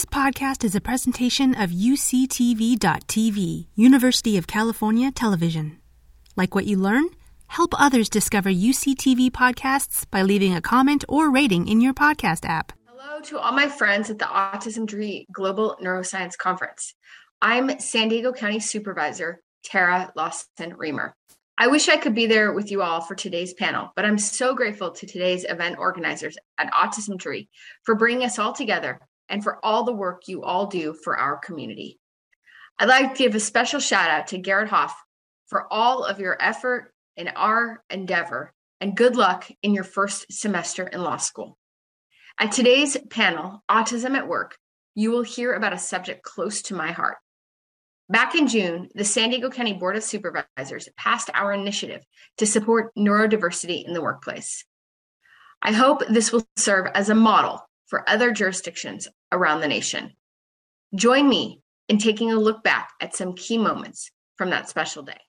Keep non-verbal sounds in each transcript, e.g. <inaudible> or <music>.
This podcast is a presentation of UCTV.tv, University of California Television. Like what you learn? Help others discover UCTV podcasts by leaving a comment or rating in your podcast app. Hello to all my friends at the Autism Tree Global Neuroscience Conference. I'm San Diego County Supervisor Terra Lawson Remer. I wish I could be there with you all for today's panel, but I'm so grateful to today's event organizers at Autism Tree for bringing us all together and for all the work you all do for our community. I'd like to give a special shout out to Garrett Hoff for all of your effort in our endeavor and good luck in your first semester in law school. At today's panel, Autism at Work, you will hear about a subject close to my heart. Back in June, the San Diego County Board of Supervisors passed our initiative to support neurodiversity in the workplace. I hope this will serve as a model for other jurisdictions around the nation. Join me in taking a look back at some key moments from that special day.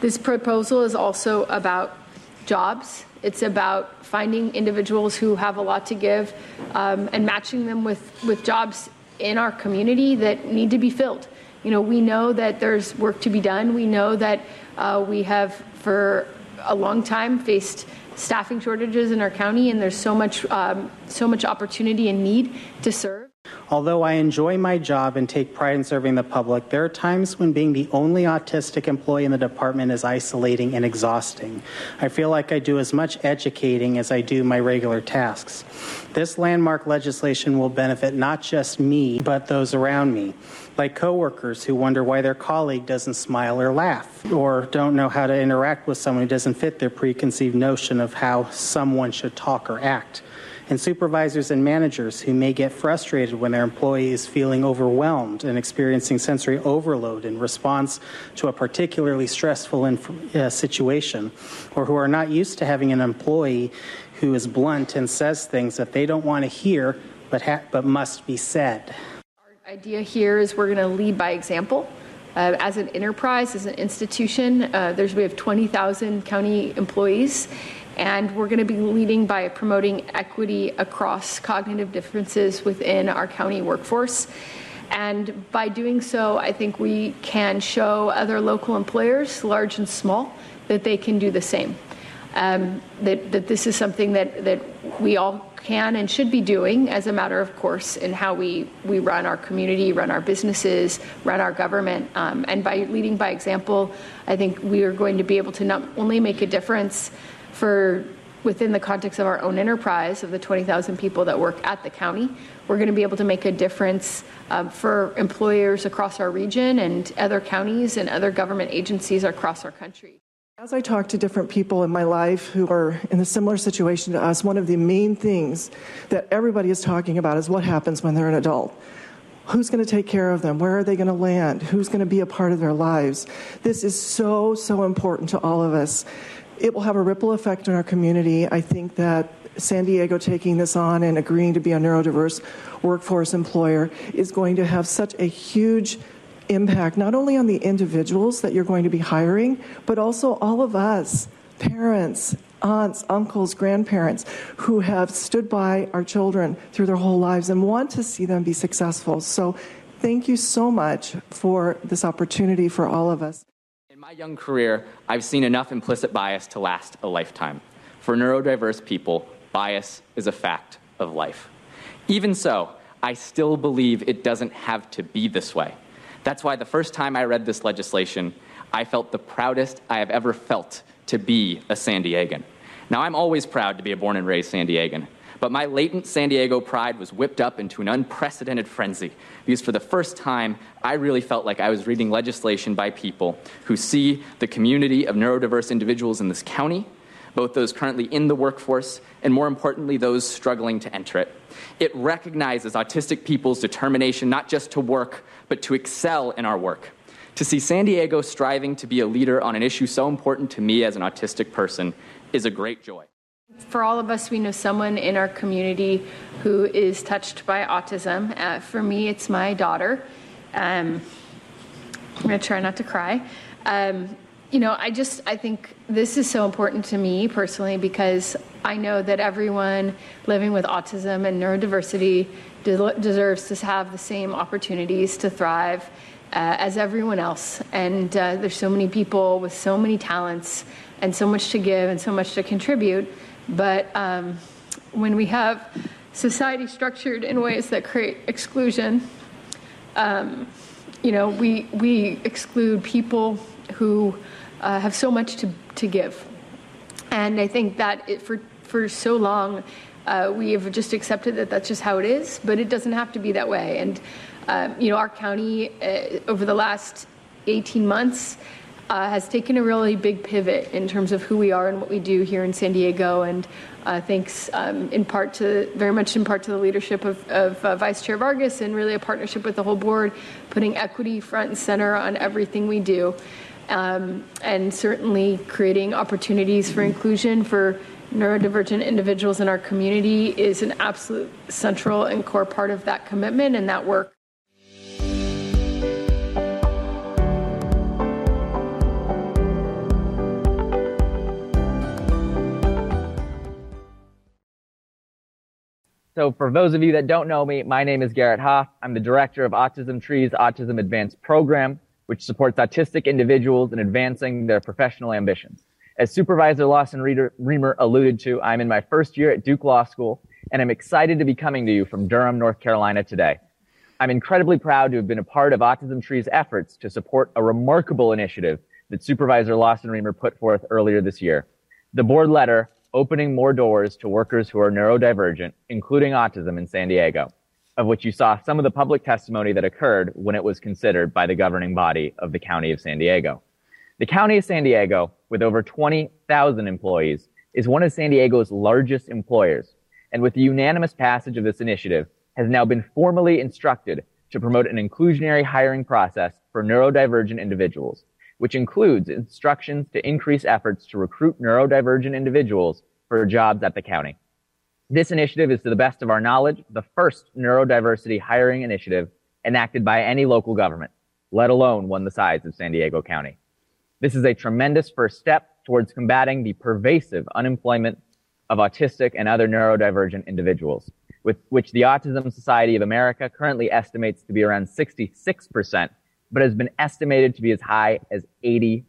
This proposal is also about jobs. It's about finding individuals who have a lot to give um, and matching them with, with jobs in our community that need to be filled. You know, we know that there's work to be done. We know that uh, we have, for a long time, faced staffing shortages in our county, and there's so much, um, so much opportunity and need to serve. Although I enjoy my job and take pride in serving the public, there are times when being the only autistic employee in the department is isolating and exhausting. I feel like I do as much educating as I do my regular tasks. This landmark legislation will benefit not just me, but those around me like coworkers who wonder why their colleague doesn't smile or laugh, or don't know how to interact with someone who doesn't fit their preconceived notion of how someone should talk or act. And supervisors and managers who may get frustrated when their employee is feeling overwhelmed and experiencing sensory overload in response to a particularly stressful inf- uh, situation, or who are not used to having an employee who is blunt and says things that they don't want to hear but, ha- but must be said idea here is we're going to lead by example. Uh, as an enterprise, as an institution, uh, there's we have 20,000 county employees, and we're going to be leading by promoting equity across cognitive differences within our county workforce. And by doing so, I think we can show other local employers, large and small, that they can do the same. Um, that, that this is something that, that we all can and should be doing as a matter of course in how we, we run our community, run our businesses, run our government. Um, and by leading by example, I think we are going to be able to not only make a difference for within the context of our own enterprise of the 20,000 people that work at the county, we're going to be able to make a difference um, for employers across our region and other counties and other government agencies across our country. As I talk to different people in my life who are in a similar situation to us, one of the main things that everybody is talking about is what happens when they're an adult. Who's going to take care of them? Where are they going to land? Who's going to be a part of their lives? This is so, so important to all of us. It will have a ripple effect in our community. I think that San Diego taking this on and agreeing to be a neurodiverse workforce employer is going to have such a huge impact not only on the individuals that you're going to be hiring, but also all of us, parents, aunts, uncles, grandparents, who have stood by our children through their whole lives and want to see them be successful. So, thank you so much for this opportunity for all of us. In my young career, I've seen enough implicit bias to last a lifetime. For neurodiverse people, bias is a fact of life. Even so, I still believe it doesn't have to be this way. That's why the first time I read this legislation, I felt the proudest I have ever felt to be a San Diegan. Now, I'm always proud to be a born and raised San Diegan, but my latent San Diego pride was whipped up into an unprecedented frenzy because for the first time, I really felt like I was reading legislation by people who see the community of neurodiverse individuals in this county, both those currently in the workforce and more importantly, those struggling to enter it. It recognizes autistic people's determination not just to work, but to excel in our work. To see San Diego striving to be a leader on an issue so important to me as an autistic person is a great joy. For all of us, we know someone in our community who is touched by autism. Uh, for me, it's my daughter. Um, I'm going to try not to cry. Um, you know, I just I think this is so important to me personally because I know that everyone living with autism and neurodiversity de- deserves to have the same opportunities to thrive uh, as everyone else. And uh, there's so many people with so many talents and so much to give and so much to contribute. But um, when we have society structured in ways that create exclusion, um, you know, we, we exclude people who uh, have so much to, to give. And I think that it, for, for so long, uh, we have just accepted that that's just how it is, but it doesn't have to be that way. And, uh, you know, our county uh, over the last 18 months uh, has taken a really big pivot in terms of who we are and what we do here in San Diego. And uh, thanks um, in part to, very much in part to the leadership of, of uh, Vice Chair Vargas and really a partnership with the whole board, putting equity front and center on everything we do. Um, and certainly creating opportunities for inclusion for neurodivergent individuals in our community is an absolute central and core part of that commitment and that work. So, for those of you that don't know me, my name is Garrett Hoff. I'm the director of Autism Tree's Autism Advanced program, which supports autistic individuals in advancing their professional ambitions. As Supervisor Lawson Remer alluded to, I'm in my first year at Duke Law School, and I'm excited to be coming to you from Durham, North Carolina today. I'm incredibly proud to have been a part of Autism Tree's efforts to support a remarkable initiative that Supervisor Lawson Remer put forth earlier this year. The board letter opening more doors to workers who are neurodivergent, including autism in San Diego, of which you saw some of the public testimony that occurred when it was considered by the governing body of the County of San Diego. The County of San Diego, with over 20,000 employees, is one of San Diego's largest employers, and with the unanimous passage of this initiative, has now been formally instructed to promote an inclusionary hiring process for neurodivergent individuals which includes instructions to increase efforts to recruit neurodivergent individuals for jobs at the county. This initiative is, to the best of our knowledge, the first neurodiversity hiring initiative enacted by any local government, let alone one the size of San Diego County. This is a tremendous first step towards combating the pervasive unemployment of autistic and other neurodivergent individuals, with which the Autism Society of America currently estimates to be around 66% but has been estimated to be as high as 85%.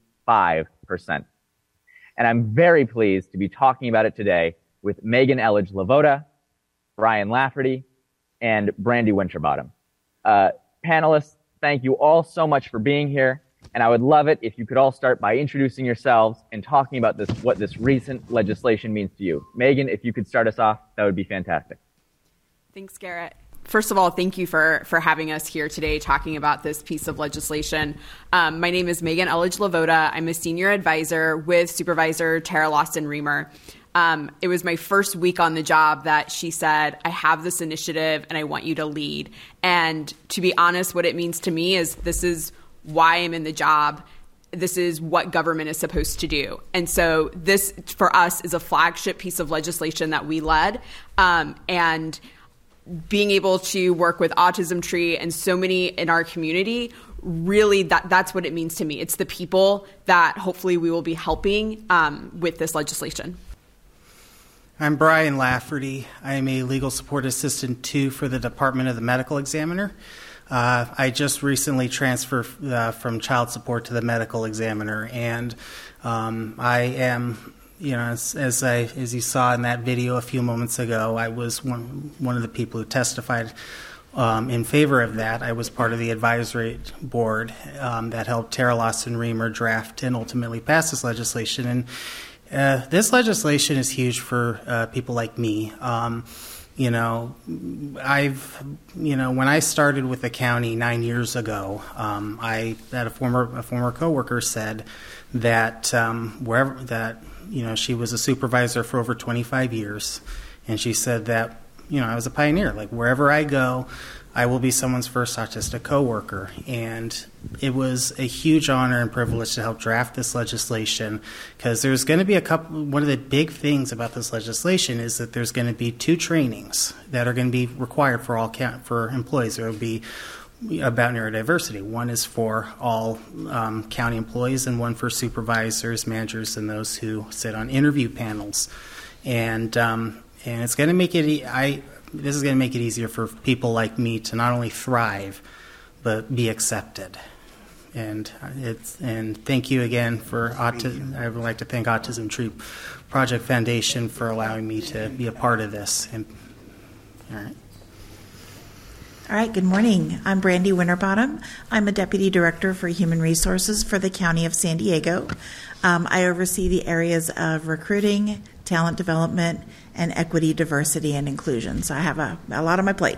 And I'm very pleased to be talking about it today with Megan Elledge Lavota, Brian Lafferty, and Brandy Winterbottom. Uh, panelists, thank you all so much for being here. And I would love it if you could all start by introducing yourselves and talking about this, what this recent legislation means to you. Megan, if you could start us off, that would be fantastic. Thanks, Garrett first of all, thank you for for having us here today talking about this piece of legislation. Um, my name is Megan Elledge Lavota. I'm a senior advisor with Supervisor Terra Lawson Remer. Um, it was my first week on the job that she said, I have this initiative and I want you to lead. And to be honest, what it means to me is this is why I'm in the job. This is what government is supposed to do. And so, this for us is a flagship piece of legislation that we led. Um, and being able to work with Autism Tree and so many in our community really that that's what it means to me it's the people that hopefully we will be helping um, with this legislation i'm brian lafferty i am a legal support assistant too for the department of the medical examiner uh, i just recently transferred uh, from child support to the medical examiner and um, i am you know, as, as, I as you saw in that video a few moments ago, I was one one of the people who testified um, in favor of that. I was part of the advisory board um, that helped Terra Lawson Remer draft and ultimately pass this legislation. And uh, this legislation is huge for uh, people like me. You know, I've, you know, when I started with the county nine years ago, um, I had a former a former coworker said that um, wherever that you know, she was a supervisor for over 25 years, and she said that, you know, I was a pioneer. Like wherever I go, I will be someone's first autistic coworker. And it was a huge honor and privilege to help draft this legislation because there's going to be a couple. One of the big things about this legislation is that there's going to be two trainings that are going to be required for all for employees. There will be about neurodiversity. One is for all um, county employees, and one for supervisors, managers, and those who sit on interview panels. and um, and it's going to make it. I this is going to make it easier for people like me to not only thrive, but be accepted. And it's and thank you again for autism. I would like to thank Autism Tree Project Foundation for allowing me to be a part of this. And all right. All right, good morning. I'm Brandy Winterbottom. I'm a Deputy Director for Human Resources for the County of San Diego. Um, I oversee the areas of recruiting, talent development, and equity, diversity, and inclusion. So I have a, a lot on my plate.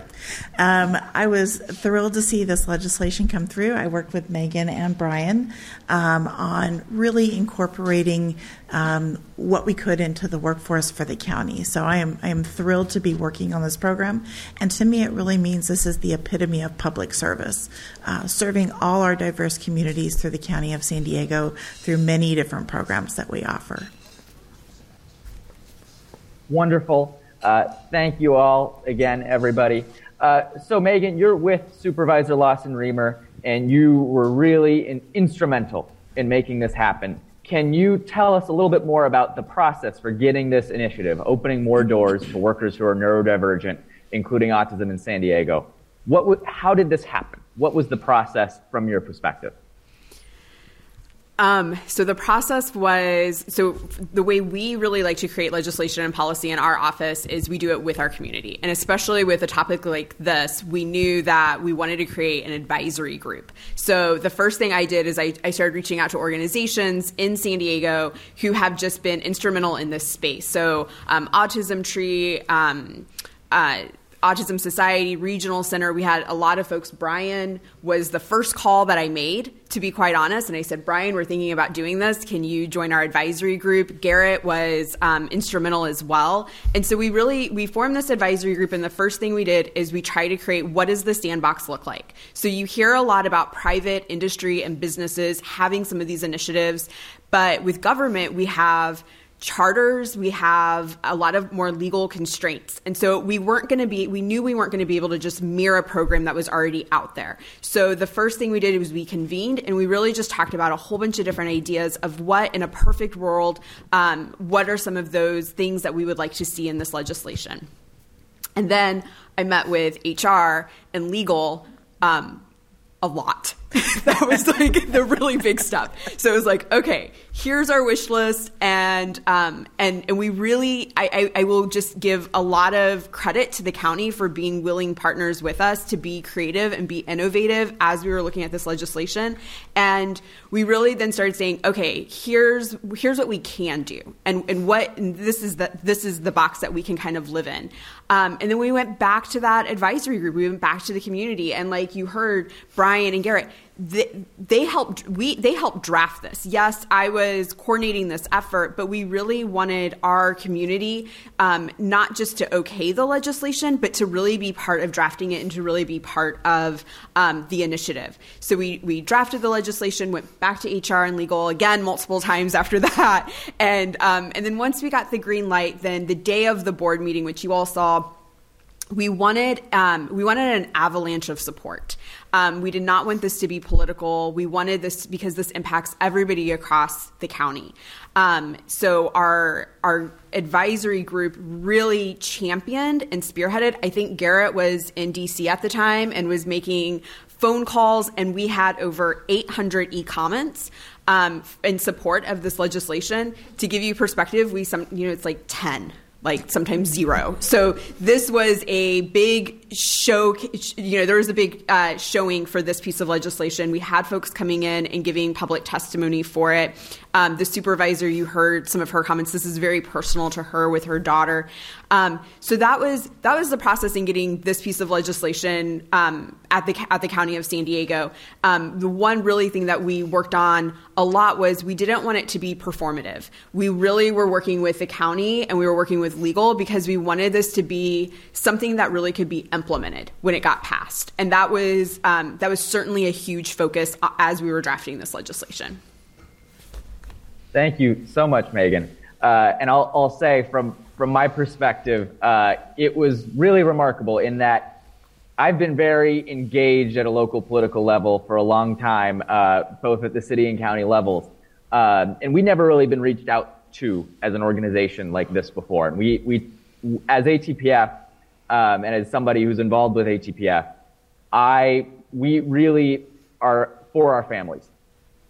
Um, I was thrilled to see this legislation come through. I worked with Megan and Brian um, on really incorporating um, what we could into the workforce for the county. So I am I am thrilled to be working on this program, and to me, it really means this is the epitome of public service, uh, serving all our diverse communities through the county of San Diego through many different programs that we offer. Wonderful. Uh, thank you all again, everybody. Uh, so, Megan, you're with Supervisor Lawson Remer, and you were really in, instrumental in making this happen. Can you tell us a little bit more about the process for getting this initiative, opening more doors to workers who are neurodivergent, including autism in San Diego? What w- how did this happen? What was the process from your perspective? Um, so the process was so the way we really like to create legislation and policy in our office is we do it with our community, and especially with a topic like this, we knew that we wanted to create an advisory group. So the first thing I did is I, I started reaching out to organizations in San Diego who have just been instrumental in this space. So um, Autism Tree. Um, uh, Autism Society Regional Center, we had a lot of folks. Brian was the first call that I made, to be quite honest. And I said, Brian, we're thinking about doing this. Can you join our advisory group? Garrett was um, instrumental as well. And so we really, we formed this advisory group. And the first thing we did is we try to create what does the sandbox look like? So you hear a lot about private industry and businesses having some of these initiatives. But with government, we have charters, we have a lot of more legal constraints. And so we weren't going to be, we knew we weren't going to be able to just mirror a program that was already out there. So the first thing we did was we convened and we really just talked about a whole bunch of different ideas of what, in a perfect world, um, what are some of those things that we would like to see in this legislation. And then I met with HR and legal um, a lot. <laughs> that was like the really big stuff. So it was like, okay, here's our wish list, and um, and and we really, I, I, I will just give a lot of credit to the county for being willing partners with us to be creative and be innovative as we were looking at this legislation, and we really then started saying, okay, here's here's what we can do, and and what and this is the this is the box that we can kind of live in, um, and then we went back to that advisory group, we went back to the community, and like you heard Brian and Garrett they, they helped we they helped draft this. Yes i was coordinating this effort but we really wanted our community um, not just to okay the legislation but to really be part of drafting it and to really be part of um, the initiative. So we we drafted the legislation went back to hr and legal again multiple times after <laughs> that. And um, and then once we got the green light then the day of the board meeting which you all saw we wanted um, we wanted an avalanche of support. Um, we did not want this to be political. We wanted this because this impacts everybody across the county. Um, so our our advisory group really championed and spearheaded. I think Garrett was in DC at the time and was making phone calls, and we had over 800 e comments um, in support of this legislation. To give you perspective, we some you know it's like 10 like sometimes zero. So this was a big show. You know, there was a big uh, showing for this piece of legislation. We had folks coming in and giving public testimony for it. Um, the supervisor, you heard some of her comments. This is very personal to her with her daughter. Um, so that was that was the process in getting this piece of legislation um, at the at the county of San Diego. Um, the one really thing that we worked on a lot was we didn't want it to be performative. We really were working with the county and we were working with legal because we wanted this to be something that really could be implemented when it got passed, and that was um, that was certainly a huge focus uh, as we were drafting this legislation. Thank you so much, Megan. Uh, and I'll, I'll say from from my perspective, uh, it was really remarkable in that I've been very engaged at a local political level for a long time, uh, both at the city and county levels. Uh, and we never really been reached out to as an organization like this before. And we, we as ATPF, um, and as somebody who's involved with ATPF, I, we really are for our families,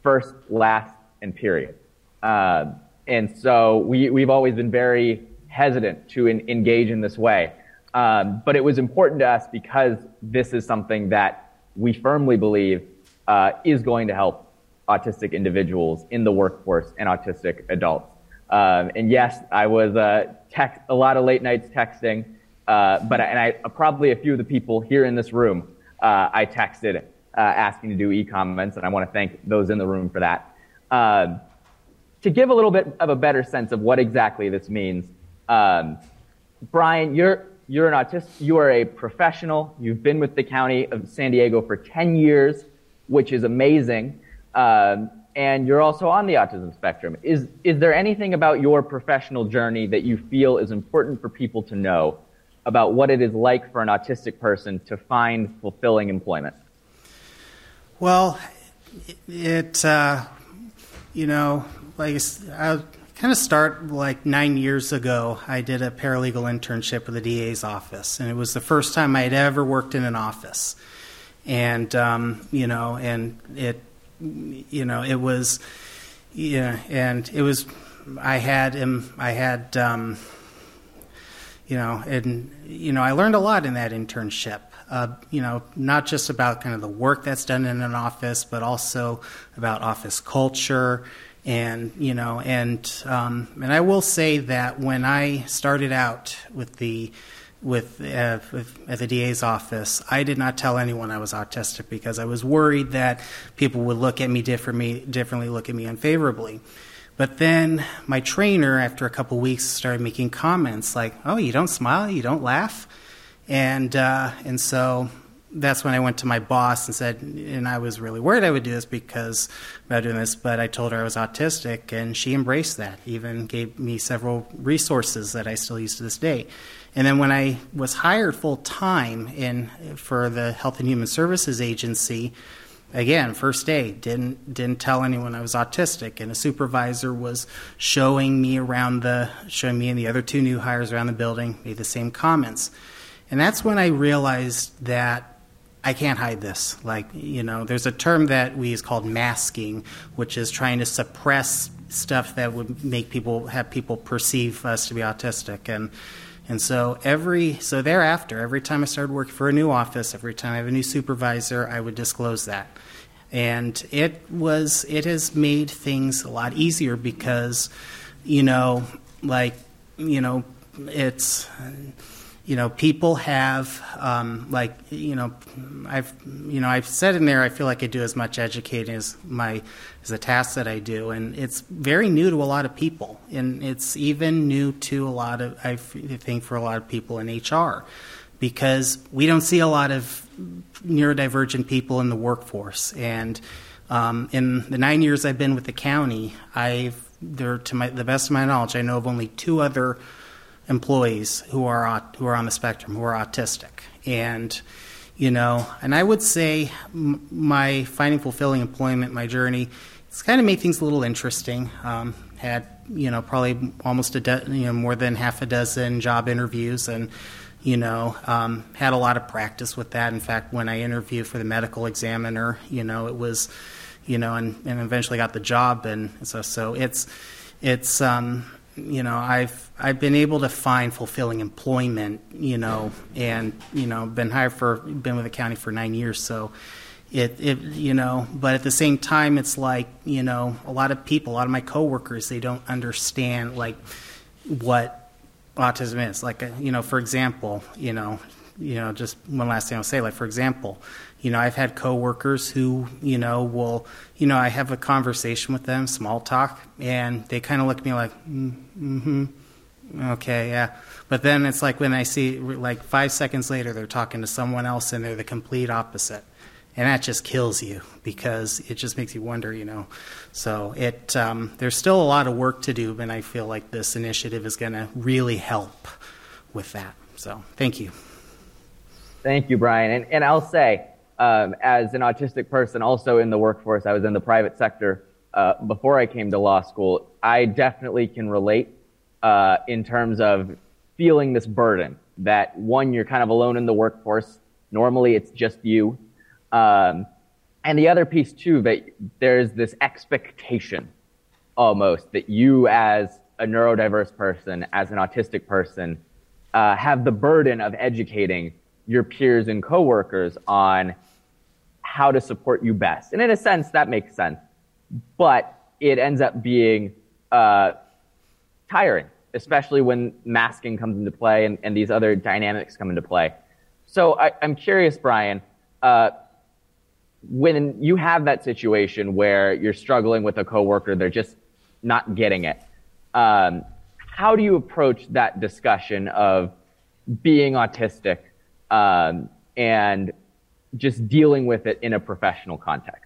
first, last, and period. Uh, and so we, we've always been very hesitant to in, engage in this way. Um, but it was important to us because this is something that we firmly believe uh, is going to help autistic individuals in the workforce and autistic adults. Um, and yes, I was uh, text, a lot of late nights texting, uh, but and I probably a few of the people here in this room uh, I texted uh, asking to do e-comments, and I want to thank those in the room for that. To give a little bit of a better sense of what exactly this means, um, Brian, you're you're an autist. You are a professional. You've been with the county of San Diego for 10 years, which is amazing. Um, and you're also on the autism spectrum. Is is there anything about your professional journey that you feel is important for people to know about what it is like for an autistic person to find fulfilling employment? Well, it uh, you know, like I kind of start like nine years ago. I did a paralegal internship with the DA's office, and it was the first time I had ever worked in an office. And um, you know, and it you know, it was, yeah, and it was, I had him, I had, um, you know, and, you know, I learned a lot in that internship. Uh, you know, not just about kind of the work that's done in an office, but also about office culture, and you know, and um, and I will say that when I started out with the with, uh, with, at the DA's office, I did not tell anyone I was autistic because I was worried that people would look at me differently, differently look at me unfavorably. But then my trainer, after a couple weeks, started making comments like, "Oh, you don't smile, you don't laugh," and uh, and so that's when I went to my boss and said, and I was really worried I would do this because about doing this, but I told her I was autistic, and she embraced that. Even gave me several resources that I still use to this day. And then when I was hired full time in for the Health and Human Services Agency, again, first day, didn't didn't tell anyone I was autistic, and a supervisor was showing me around the showing me and the other two new hires around the building, made the same comments. And that's when I realized that I can't hide this. Like, you know, there's a term that we use called masking, which is trying to suppress stuff that would make people have people perceive us to be autistic. And and so every so thereafter, every time I started working for a new office, every time I have a new supervisor, I would disclose that. And it was it has made things a lot easier because, you know, like, you know, it's you know, people have um, like you know, I've you know I've said in there I feel like I do as much educating as my as a task that I do, and it's very new to a lot of people, and it's even new to a lot of I think for a lot of people in HR, because we don't see a lot of neurodivergent people in the workforce, and um, in the nine years I've been with the county, I've there to my, the best of my knowledge, I know of only two other employees who are who are on the spectrum who are autistic. And you know and i would say my finding fulfilling employment my journey it's kind of made things a little interesting. Um, had you know probably almost a do- you know more than half a dozen job interviews and you know um, had a lot of practice with that. In fact when i interviewed for the medical examiner you know it was you know and, and eventually got the job. And so so it's it's um, you know I've I've been able to find fulfilling employment you know and you know been hired for been with the county for nine years so it, it you know but at the same time it's like you know a lot of people a lot of my coworkers they don't understand like what autism is. Like you know for example you know you know just one last thing I'll say like for example you know I've had coworkers who you know will you know I have a conversation with them small talk and they kind of look at me like mm, mm-hmm okay yeah. But then it's like when I see like 5 seconds later they're talking to someone else and they're the complete opposite. And that just kills you because it just makes you wonder you know. So it um, there's still a lot of work to do and I feel like this initiative is going to really help with that. So thank you. Thank you, Brian. And, and I'll say, um, as an autistic person, also in the workforce, I was in the private sector uh, before I came to law school, I definitely can relate uh, in terms of feeling this burden that one, you're kind of alone in the workforce. Normally, it's just you. Um, and the other piece too, that there's this expectation almost that you as a neurodiverse person, as an autistic person, uh, have the burden of educating your peers and coworkers on how to support you best. And in a sense, that makes sense. But it ends up being uh, tiring, especially when masking comes into play and, and, these other dynamics come into play. So I, am curious, Brian, uh, when you have that situation where you're struggling with a coworker, they're just not getting it. Um, how do you approach that discussion of being autistic um, and just dealing with it in a professional context?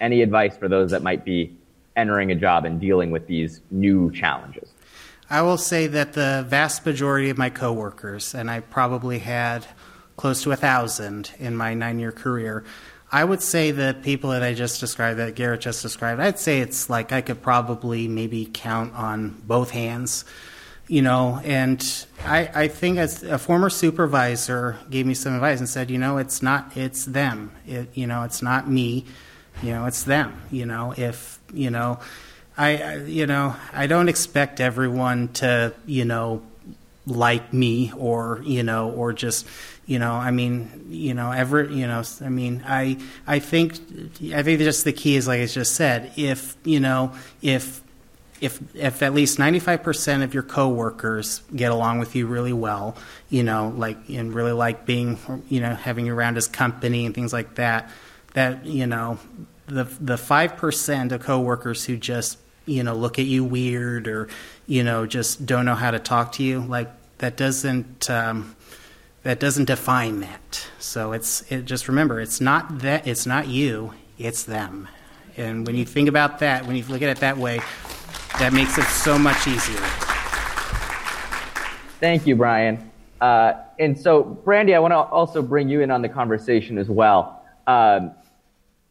Any advice for those that might be entering a job and dealing with these new challenges? I will say that the vast majority of my coworkers, and I probably had close to a thousand in my nine year career, I would say the people that I just described, that Garrett just described, I'd say it's like I could probably maybe count on both hands, you know. And I, I think as a former supervisor gave me some advice and said, you know, it's not, it's them. It, you know, it's not me. You know, it's them. You know, if you know, I, you know, I don't expect everyone to, you know, like me or you know, or just you know i mean you know ever you know i mean i i think i think just the key is like i just said if you know if if if at least 95% of your coworkers get along with you really well, you know, like and really like being, you know, having you around as company and things like that, that you know, the the 5% of coworkers who just, you know, look at you weird or, you know, just don't know how to talk to you, like that doesn't um, that doesn't define that. So it's it, just remember, it's not that it's not you, it's them. And when you think about that, when you look at it that way, that makes it so much easier. Thank you, Brian. Uh, and so, Brandy, I want to also bring you in on the conversation as well. Um,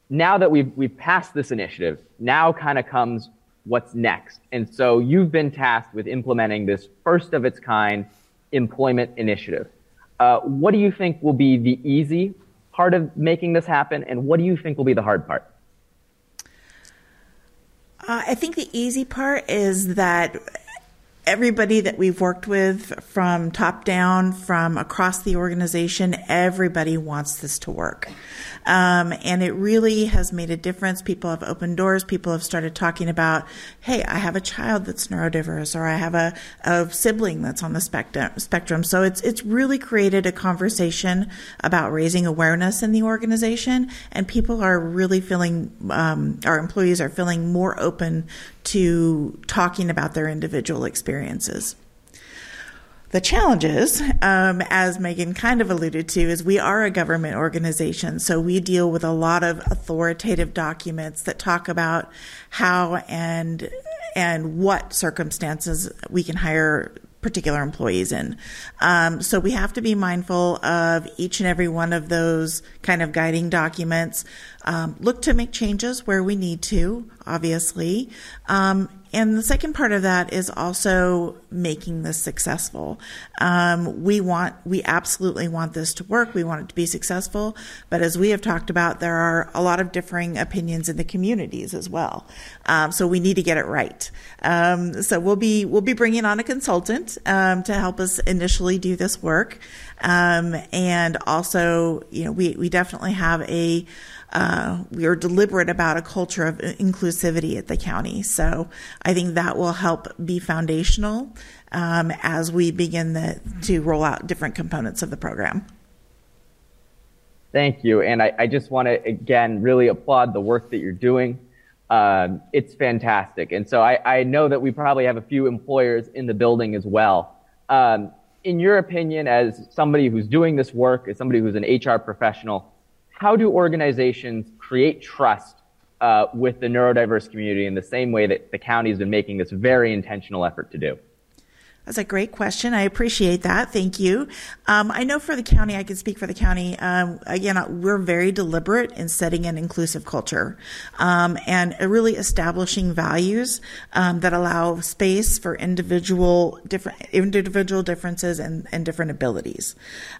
now that we've we've passed this initiative, now kind of comes what's next. And so, you've been tasked with implementing this first of its kind employment initiative. Uh, what do you think will be the easy part of making this happen, and what do you think will be the hard part? Uh, I think the easy part is that everybody that we've worked with from top down, from across the organization, everybody wants this to work. Um, and it really has made a difference. People have opened doors. People have started talking about, hey, I have a child that's neurodiverse, or I have a, a sibling that's on the spectrum. Spectrum. So it's it's really created a conversation about raising awareness in the organization, and people are really feeling. Um, our employees are feeling more open to talking about their individual experiences. The challenges, um, as Megan kind of alluded to, is we are a government organization, so we deal with a lot of authoritative documents that talk about how and and what circumstances we can hire particular employees in. Um, so we have to be mindful of each and every one of those kind of guiding documents. Um, look to make changes where we need to, obviously. Um, and the second part of that is also making this successful. Um, we want, we absolutely want this to work. We want it to be successful. But as we have talked about, there are a lot of differing opinions in the communities as well. Um, so we need to get it right. Um, so we'll be we'll be bringing on a consultant um, to help us initially do this work, um, and also, you know, we we definitely have a uh, we are deliberate about a culture of inclusivity at the county. So I think that will help be foundational um, as we begin the, to roll out different components of the program. Thank you. And I, I just want to, again, really applaud the work that you're doing. Um, it's fantastic. And so I, I, know that we probably have a few employers in the building as well. Um, in your opinion, as somebody who's doing this work, as somebody who's an HR professional, how do organizations create trust uh, with the neurodiverse community in the same way that the county has been making this very intentional effort to do? That's a great question. I appreciate that. Thank you. Um, I know for the county, I can speak for the county. Um, again, uh, we're very deliberate in setting an inclusive culture um, and really establishing values um, that allow space for individual different individual differences and, and different abilities.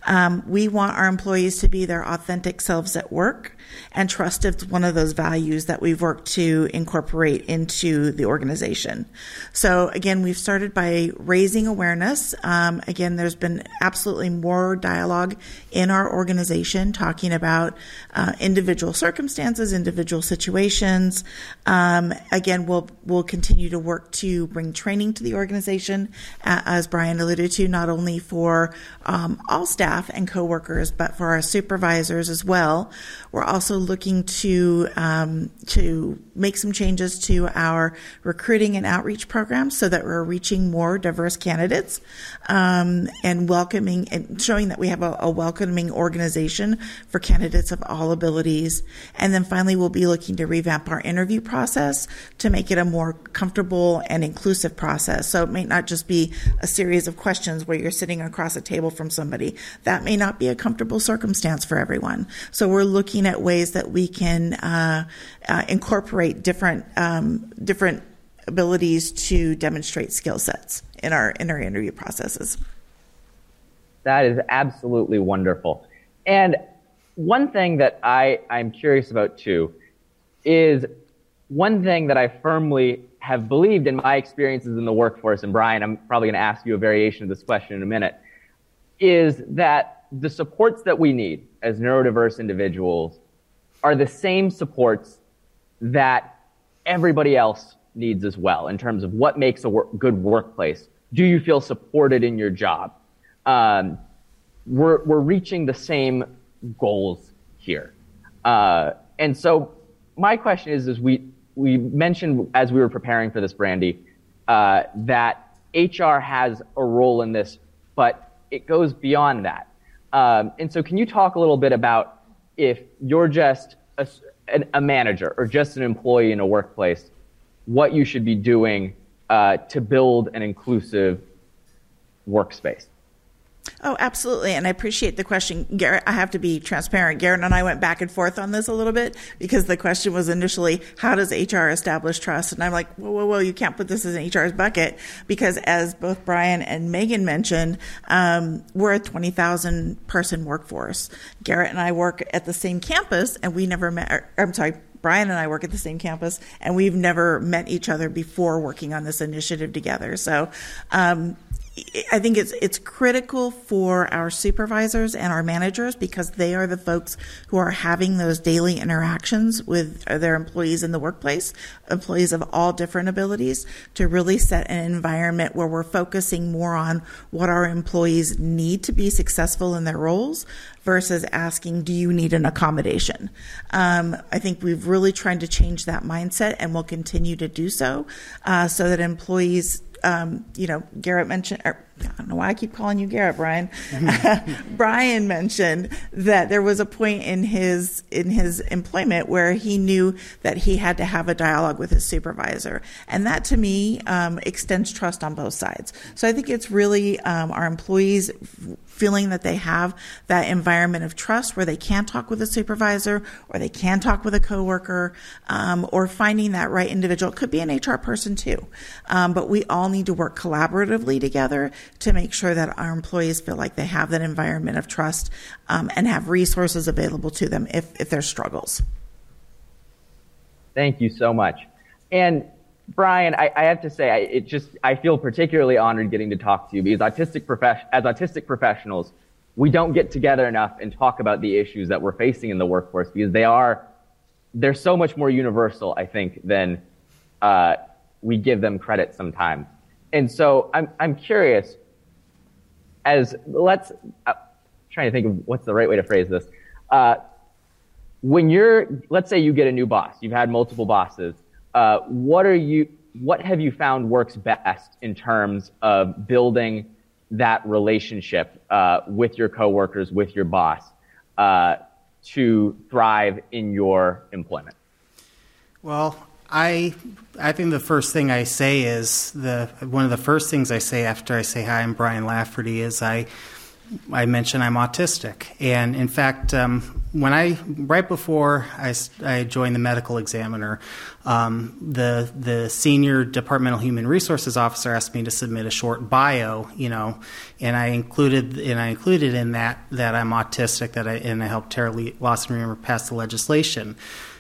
Um, we want our employees to be their authentic selves at work, and trust is one of those values that we've worked to incorporate into the organization. So again, we've started by raising raising awareness. Um, again, there's been absolutely more dialogue in our organization talking about uh, individual circumstances, individual situations. Um, again, we'll we'll continue to work to bring training to the organization, uh, as Brian alluded to, not only for um, all staff and coworkers, but for our supervisors as well. We're also looking to um, to make some changes to our recruiting and outreach programs so that we're reaching more diverse candidates um, and welcoming and showing that we have a, a, welcoming organization for candidates of all abilities. And then finally, we'll be looking to revamp our interview process to make it a more comfortable and inclusive process. So it may not just be a series of questions where you're sitting across a table from somebody. That may not be a comfortable circumstance for everyone. So we're looking at ways that we can uh, uh, incorporate different um, different abilities to demonstrate skill sets in our in our interview processes. That is absolutely wonderful. And one thing that I, I'm curious about too is one thing that I firmly have believed in my experiences in the workforce, and Brian, I'm probably going to ask you a variation of this question in a minute, is that the supports that we need as neurodiverse individuals are the same supports that everybody else needs as well in terms of what makes a work, good workplace. Do you feel supported in your job? Um, we're, we're reaching the same goals here. Uh, and so my question is, is we, we mentioned as we were preparing for this, Brandy, uh, that HR has a role in this, but it goes beyond that. Um, and so can you talk a little bit about if you're just a, a manager or just an employee in a workplace, what you should be doing uh, to build an inclusive workspace. Oh, absolutely. And I appreciate the question. Garrett, I have to be transparent. Garrett and I went back and forth on this a little bit because the question was initially, how does HR establish trust? And I'm like, whoa, whoa, whoa, you can't put this in HR's bucket because as both Brian and Megan mentioned, um, we're a 20,000 person workforce. Garrett and I work at the same campus and we never met, or, I'm sorry, Brian and I work at the same campus, and we've never met each other before working on this initiative together. So, um, I think it's it's critical for our supervisors and our managers because they are the folks who are having those daily interactions with their employees in the workplace, employees of all different abilities, to really set an environment where we're focusing more on what our employees need to be successful in their roles versus asking, do you need an accommodation? Um, I think we've really tried to change that mindset and we'll continue to do so uh, so that employees um, you know, Garrett mentioned, or, I don't know why I keep calling you Garrett, Brian. <laughs> <laughs> Brian mentioned that there was a point in his in his employment where he knew that he had to have a dialogue with his supervisor, and that to me um, extends trust on both sides. So I think it's really um, our employees feeling that they have that environment of trust where they can talk with a supervisor or they can talk with a coworker um, or finding that right individual. It could be an HR person too, um, but we all need to work collaboratively together to make sure that our employees feel like they have that environment of trust um, and have resources available to them if, if there's struggles. Thank you so much. And Brian, I, I, have to say, I, it just I feel particularly honored getting to talk to you because autistic profes- as autistic professionals, we don't get together enough and talk about the issues that we're facing in the workforce because they are they're so much more universal, I think, than uh, we give them credit sometimes. And so I'm I'm curious. As let's uh, trying to think of what's the right way to phrase this. Uh, when you're, let's say you get a new boss, you've had multiple bosses uh, what are you what have you found works best in terms of building that relationship uh, with your coworkers, with your boss, uh, to thrive in your employment? Well, I I think the first thing I say is the one of the first things I say after I say hi, I'm Brian Lafferty, is I I mentioned I'm autistic, and in fact, um, when I right before I, I joined the medical examiner, um, the the senior departmental human resources officer asked me to submit a short bio, you know, and I included and I included in that that I'm autistic, that I and I helped Terra Lawson Remer pass the legislation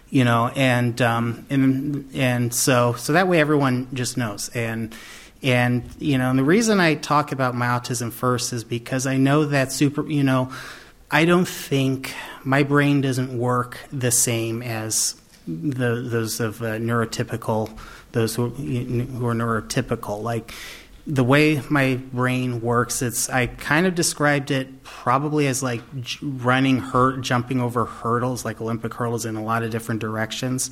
you know, and um, and and so so that way everyone just knows. And and you know, and the reason I talk about my autism first is because I know that super, you know, I don't think my brain doesn't work the same as the those of uh, neurotypical, those who, who are neurotypical, like the way my brain works, it's I kind of described it probably as like running hurt, jumping over hurdles, like Olympic hurdles in a lot of different directions.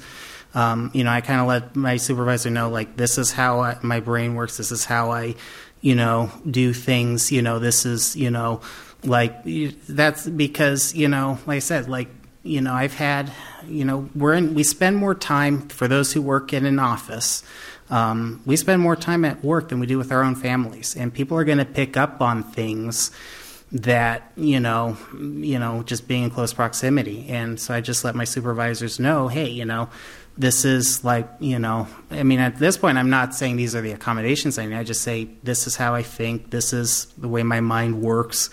Um, you know, I kind of let my supervisor know like this is how I, my brain works. This is how I, you know, do things. You know, this is you know, like that's because you know, like I said, like you know, I've had, you know, we're in, we spend more time for those who work in an office um, we spend more time at work than we do with our own families, and people are going to pick up on things that you know, you know, just being in close proximity. And so I just let my supervisors know, hey, you know, this is like, you know, I mean, at this point, I'm not saying these are the accommodations I mean I just say this is how I think. This is the way my mind works.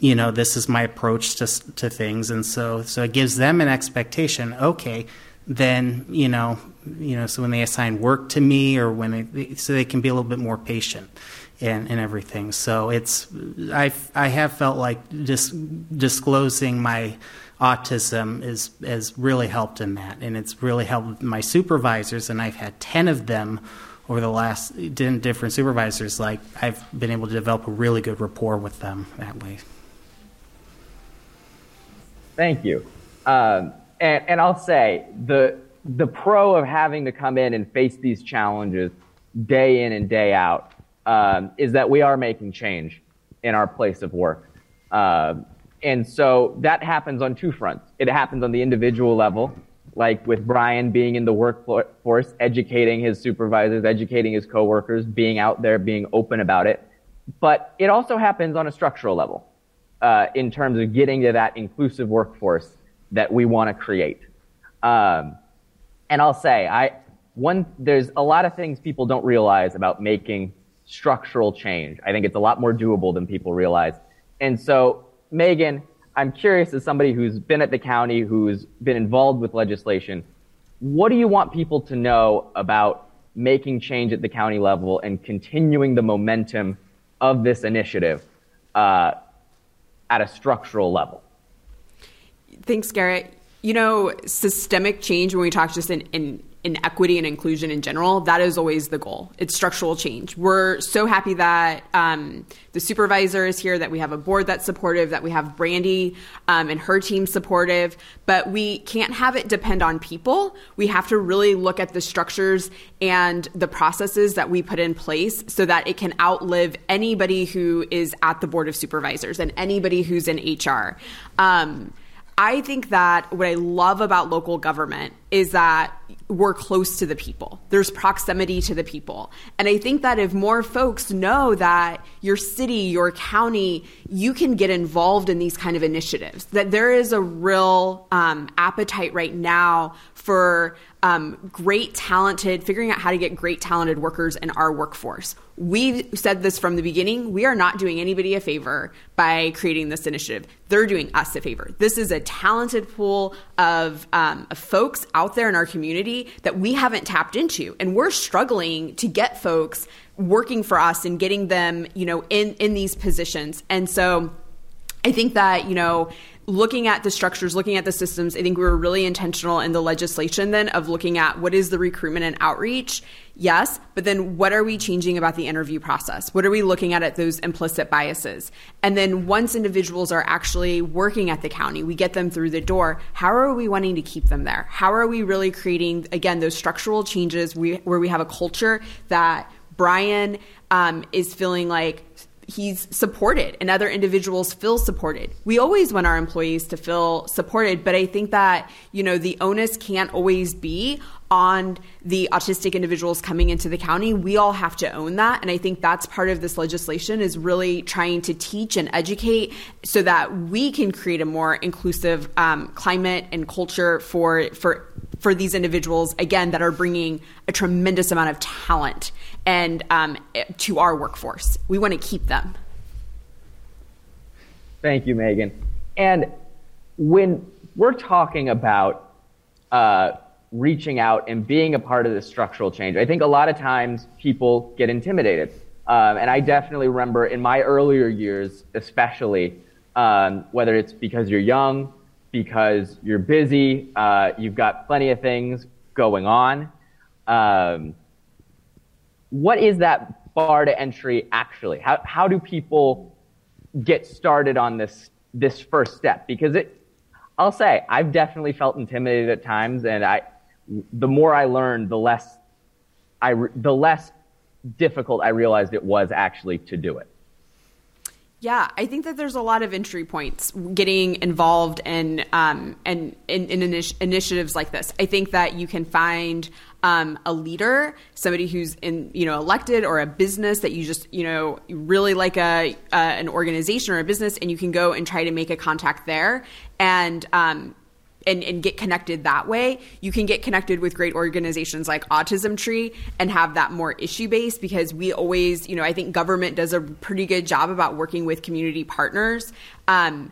You know, this is my approach to to things, and so so it gives them an expectation. Okay, then you know you know so when they assign work to me or when they so they can be a little bit more patient and, and everything so it's I, I have felt like just disclosing my autism is has really helped in that. And it's really helped my supervisors and I've had 10 of them over the last 10 different supervisors like I've been able to develop a really good rapport with them that way. Thank you. Um, and, and I'll say the the pro of having to come in and face these challenges day in and day out um, is that we are making change in our place of work. Uh, and so that happens on two fronts. It happens on the individual level, like with Brian being in the workforce, educating his supervisors, educating his coworkers, being out there, being open about it. But it also happens on a structural level uh, in terms of getting to that inclusive workforce that we want to create. Um, and I'll say, I one there's a lot of things people don't realize about making structural change. I think it's a lot more doable than people realize. And so, Megan, I'm curious as somebody who's been at the county, who's been involved with legislation, what do you want people to know about making change at the county level and continuing the momentum of this initiative uh, at a structural level? Thanks, Garrett. You know, systemic change, when we talk just in, in, in equity and inclusion in general, that is always the goal. It's structural change. We're so happy that um, the supervisor is here, that we have a board that's supportive, that we have Brandy um, and her team supportive, but we can't have it depend on people. We have to really look at the structures and the processes that we put in place so that it can outlive anybody who is at the board of supervisors and anybody who's in HR. Um, I think that what I love about local government is that we're close to the people. There's proximity to the people. And I think that if more folks know that your city, your county, you can get involved in these kind of initiatives, that there is a real um, appetite right now for um, great, talented, figuring out how to get great, talented workers in our workforce. We've said this from the beginning. We are not doing anybody a favor by creating this initiative. They're doing us a favor. This is a talented pool of, um, of folks out there in our community that we haven't tapped into. And we're struggling to get folks working for us and getting them, you know, in, in these positions. And so I think that, you know, looking at the structures, looking at the systems, I think we were really intentional in the legislation then of looking at what is the recruitment and outreach. Yes, but then what are we changing about the interview process? What are we looking at at those implicit biases? And then once individuals are actually working at the county, we get them through the door. How are we wanting to keep them there? How are we really creating again those structural changes where we have a culture that Brian um, is feeling like he's supported and other individuals feel supported. We always want our employees to feel supported, but I think that, you know, the onus can't always be on the autistic individuals coming into the county. We all have to own that. And I think that's part of this legislation is really trying to teach and educate so that we can create a more inclusive um, climate and culture for, for, for these individuals, again, that are bringing a tremendous amount of talent and um, to our workforce. We want to keep them. Thank you, Megan. And when we're talking about uh, reaching out and being a part of this structural change, I think a lot of times people get intimidated. Um, and I definitely remember in my earlier years, especially, um, whether it's because you're young, because you're busy, uh, you've got plenty of things going on. Um, what is that bar to entry actually? How, how do people get started on this this first step? Because it, I'll say, I've definitely felt intimidated at times, and I, the more I learned, the less I, the less difficult I realized it was actually to do it. Yeah, I think that there's a lot of entry points getting involved in um, in, in, in initi- initiatives like this. I think that you can find um, a leader, somebody who's in you know elected, or a business that you just you know really like a uh, an organization or a business, and you can go and try to make a contact there. And um, and, and get connected that way. You can get connected with great organizations like Autism Tree and have that more issue based because we always, you know, I think government does a pretty good job about working with community partners. Um,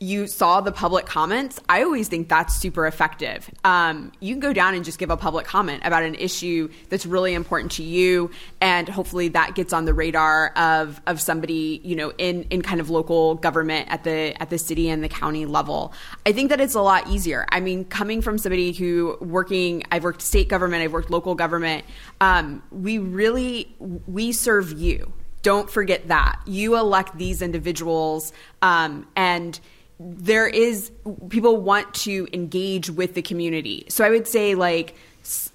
you saw the public comments, I always think that's super effective. Um, you can go down and just give a public comment about an issue that's really important to you, and hopefully that gets on the radar of of somebody you know in in kind of local government at the at the city and the county level. I think that it's a lot easier. I mean, coming from somebody who working, I've worked state government, I've worked local government. Um, we really we serve you. Don't forget that you elect these individuals, um, and there is people want to engage with the community. So I would say like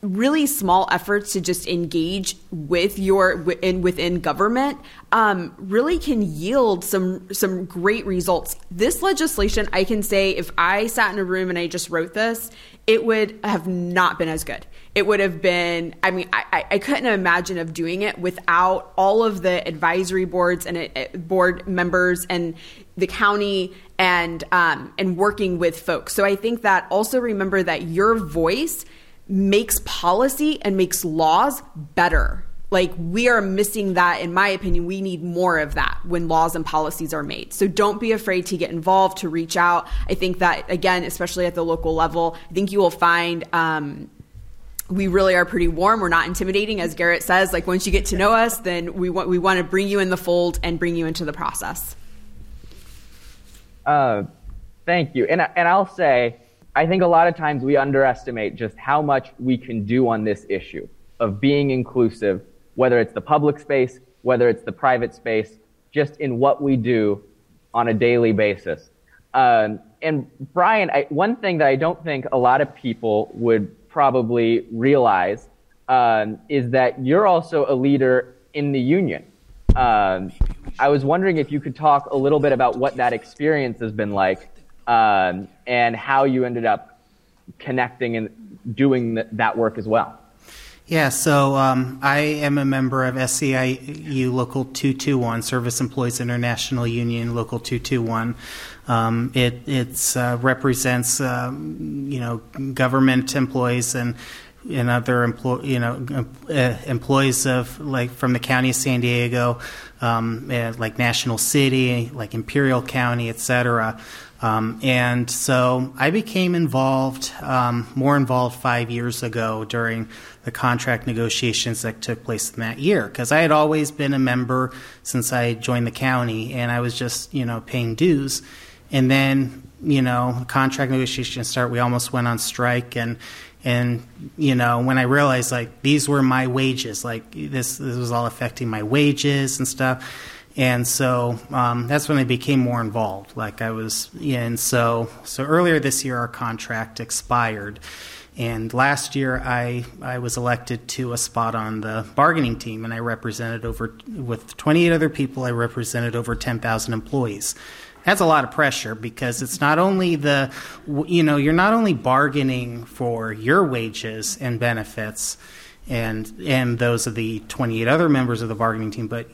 really small efforts to just engage with your within within government um, really can yield some some great results. This legislation, I can say, if I sat in a room and I just wrote this, it would have not been as good. It would have been. I mean, I, I couldn't imagine of doing it without all of the advisory boards and uh, board members and the county and um, and working with folks. So I think that also remember that your voice makes policy and makes laws better. Like we are missing that, in my opinion. We need more of that when laws and policies are made. So don't be afraid to get involved, to reach out. I think that again, especially at the local level, I think you will find. Um, we really are pretty warm. We're not intimidating, as Garrett says. Like once you get to know us, then we we want to bring you in the fold and bring you into the process. Uh, thank you. And, and I'll say, I think a lot of times we underestimate just how much we can do on this issue of being inclusive, whether it's the public space, whether it's the private space, just in what we do on a daily basis. Um, and Brian, I, one thing that I don't think a lot of people would probably realize um, is that you're also a leader in the union. Um, I was wondering if you could talk a little bit about what that experience has been like um, and how you ended up connecting and doing th- that work as well. Yeah, so um, I am a member of SEIU Local 221, Service Employees International Union Local 221. Um, it it's, uh, represents, um, you know, government employees and and other employ, you know, uh, employees of like from the county of San Diego, um, uh, like National City, like Imperial County, et cetera. Um, and so I became involved, um, more involved five years ago during the contract negotiations that took place in that year. Because I had always been a member since I joined the county, and I was just, you know, paying dues. And then, you know, contract negotiations start. We almost went on strike, and and you know when i realized like these were my wages like this this was all affecting my wages and stuff. And so um, that's when i became more involved. Like i was yeah, and so so earlier this year our contract expired. And last year, I, I was elected to a spot on the bargaining team, and I represented over, with 28 other people, I represented over 10,000 employees. That's a lot of pressure because it's not only the, you know, you're not only bargaining for your wages and benefits and, and those of the 28 other members of the bargaining team, but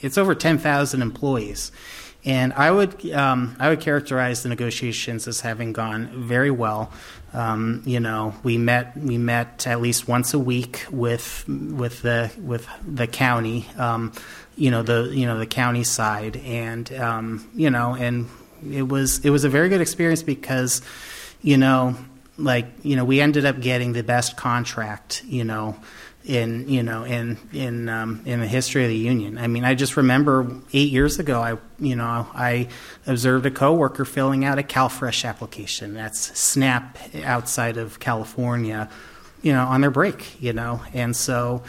it's over 10,000 employees. And I would um, I would characterize the negotiations as having gone very well. Um, you know, we met we met at least once a week with with the with the county. Um, you know the you know the county side, and um, you know, and it was it was a very good experience because, you know, like you know, we ended up getting the best contract. You know in you know in in um, in the history of the union. I mean, I just remember eight years ago, I you know I observed a coworker filling out a CalFresh application. That's SNAP outside of California, you know, on their break, you know, and so.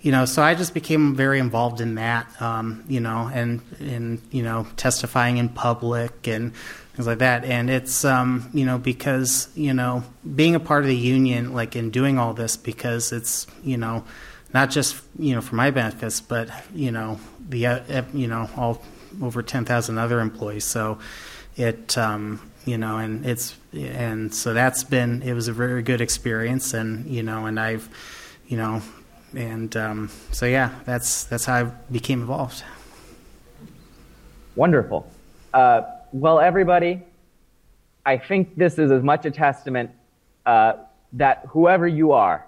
You know, so I just became very involved in that, um, you know, and and you know, testifying in public and things like that. And it's um, you know because you know being a part of the union, like in doing all this, because it's you know not just you know for my benefits, but you know the uh, you know all over ten thousand other employees. So it um, you know and it's and so that's been it was a very good experience, and you know and I've you know and um, so yeah that's that's how I became involved. Wonderful. Uh, well, everybody, I think this is as much a testament uh, that whoever you are,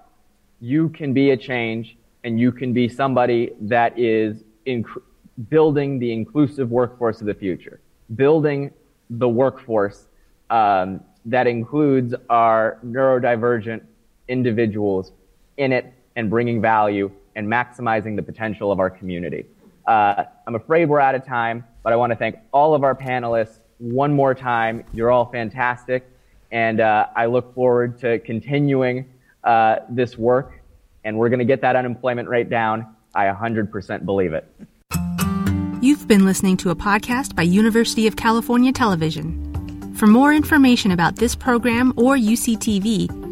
you can be a change and you can be somebody that is inc- building the inclusive workforce of the future, building the workforce um, that includes our neurodivergent individuals in it and bringing value and maximizing the potential of our community. Uh, I'm afraid we're out of time, but I want to thank all of our panelists one more time. You're all fantastic, and uh, I look forward to continuing uh, this work, and we're going to get that unemployment rate down. I 100% believe it. You've been listening to a podcast by University of California Television. For more information about this program or UCTV,